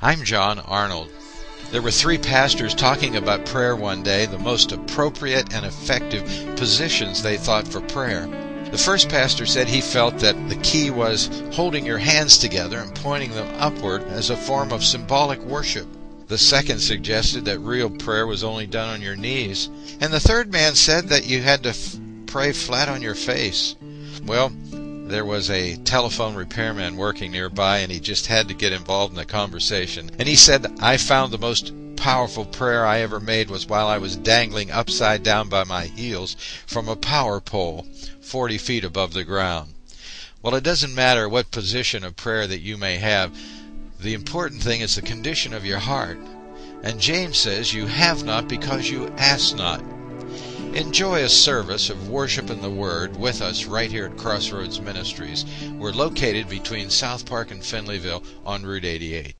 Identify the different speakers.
Speaker 1: I'm John Arnold. There were three pastors talking about prayer one day, the most appropriate and effective positions they thought for prayer. The first pastor said he felt that the key was holding your hands together and pointing them upward as a form of symbolic worship. The second suggested that real prayer was only done on your knees. And the third man said that you had to f- pray flat on your face. Well, there was a telephone repairman working nearby, and he just had to get involved in the conversation. And he said, I found the most powerful prayer I ever made was while I was dangling upside down by my heels from a power pole 40 feet above the ground. Well, it doesn't matter what position of prayer that you may have, the important thing is the condition of your heart. And James says, You have not because you ask not. Enjoy a service of worship in the Word with us right here at Crossroads Ministries. We're located between South Park and Finleyville on Route 88.